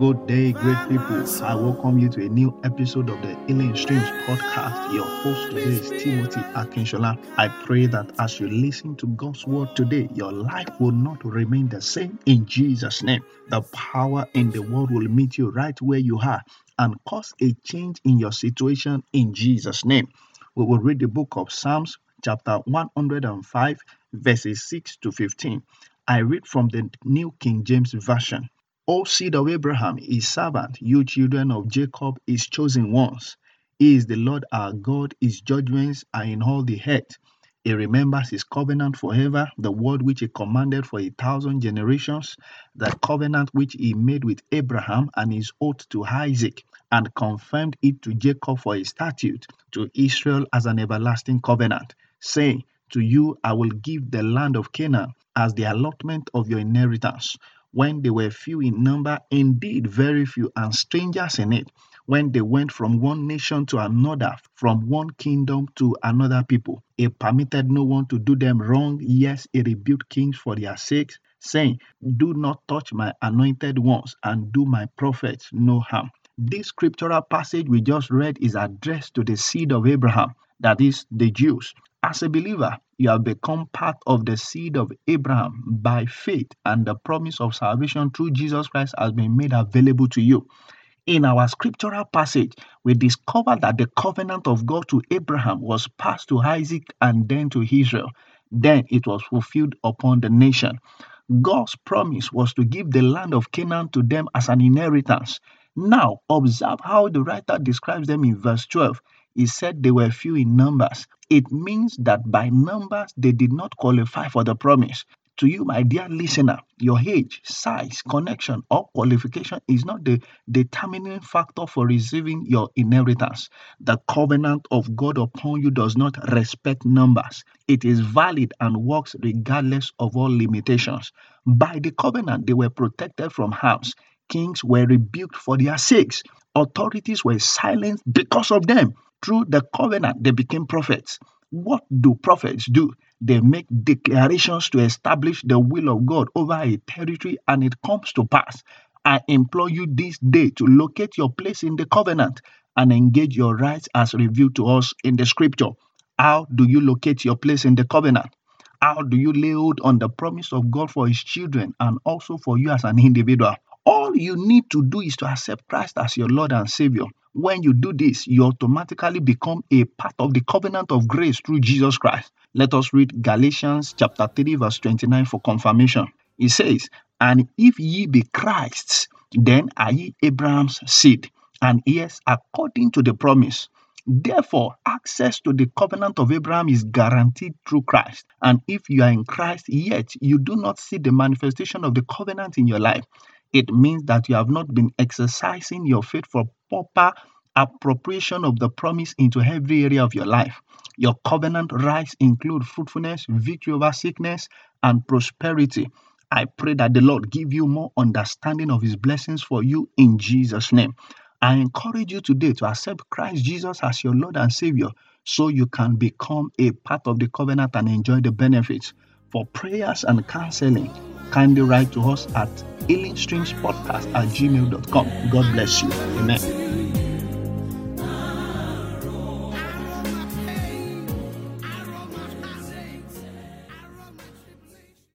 Good day, great people. I welcome you to a new episode of the Healing Streams podcast. Your host today is Timothy Akinshola. I pray that as you listen to God's word today, your life will not remain the same in Jesus' name. The power in the world will meet you right where you are and cause a change in your situation in Jesus' name. We will read the book of Psalms, chapter 105, verses 6 to 15. I read from the New King James Version. O seed of Abraham, his servant, you children of Jacob, his chosen ones. He is the Lord our God, his judgments are in all the earth. He remembers his covenant forever, the word which he commanded for a thousand generations, the covenant which he made with Abraham and his oath to Isaac, and confirmed it to Jacob for a statute, to Israel as an everlasting covenant, saying, To you I will give the land of Canaan as the allotment of your inheritance when they were few in number, indeed very few, and strangers in it, when they went from one nation to another, from one kingdom to another people. He permitted no one to do them wrong. Yes, he rebuked kings for their sakes, saying, Do not touch my anointed ones and do my prophets no harm. This scriptural passage we just read is addressed to the seed of Abraham, that is, the Jews. As a believer, you have become part of the seed of Abraham by faith, and the promise of salvation through Jesus Christ has been made available to you. In our scriptural passage, we discover that the covenant of God to Abraham was passed to Isaac and then to Israel. Then it was fulfilled upon the nation. God's promise was to give the land of Canaan to them as an inheritance. Now, observe how the writer describes them in verse 12. He said they were few in numbers. It means that by numbers they did not qualify for the promise. To you, my dear listener, your age, size, connection, or qualification is not the determining factor for receiving your inheritance. The covenant of God upon you does not respect numbers, it is valid and works regardless of all limitations. By the covenant, they were protected from harms. Kings were rebuked for their sakes. Authorities were silenced because of them. Through the covenant, they became prophets. What do prophets do? They make declarations to establish the will of God over a territory and it comes to pass. I implore you this day to locate your place in the covenant and engage your rights as revealed to us in the scripture. How do you locate your place in the covenant? How do you lay hold on the promise of God for his children and also for you as an individual? All you need to do is to accept Christ as your Lord and Savior. When you do this, you automatically become a part of the covenant of grace through Jesus Christ. Let us read Galatians chapter 3, verse 29 for confirmation. It says, And if ye be Christ's, then are ye Abraham's seed, and heirs according to the promise. Therefore, access to the covenant of Abraham is guaranteed through Christ. And if you are in Christ, yet you do not see the manifestation of the covenant in your life, it means that you have not been exercising your faith for proper appropriation of the promise into every area of your life. Your covenant rights include fruitfulness, victory over sickness, and prosperity. I pray that the Lord give you more understanding of his blessings for you in Jesus' name. I encourage you today to accept Christ Jesus as your Lord and Savior so you can become a part of the covenant and enjoy the benefits. For prayers and counseling, kindly write to us at healingstreamspodcast at gmail.com. God bless you. Amen.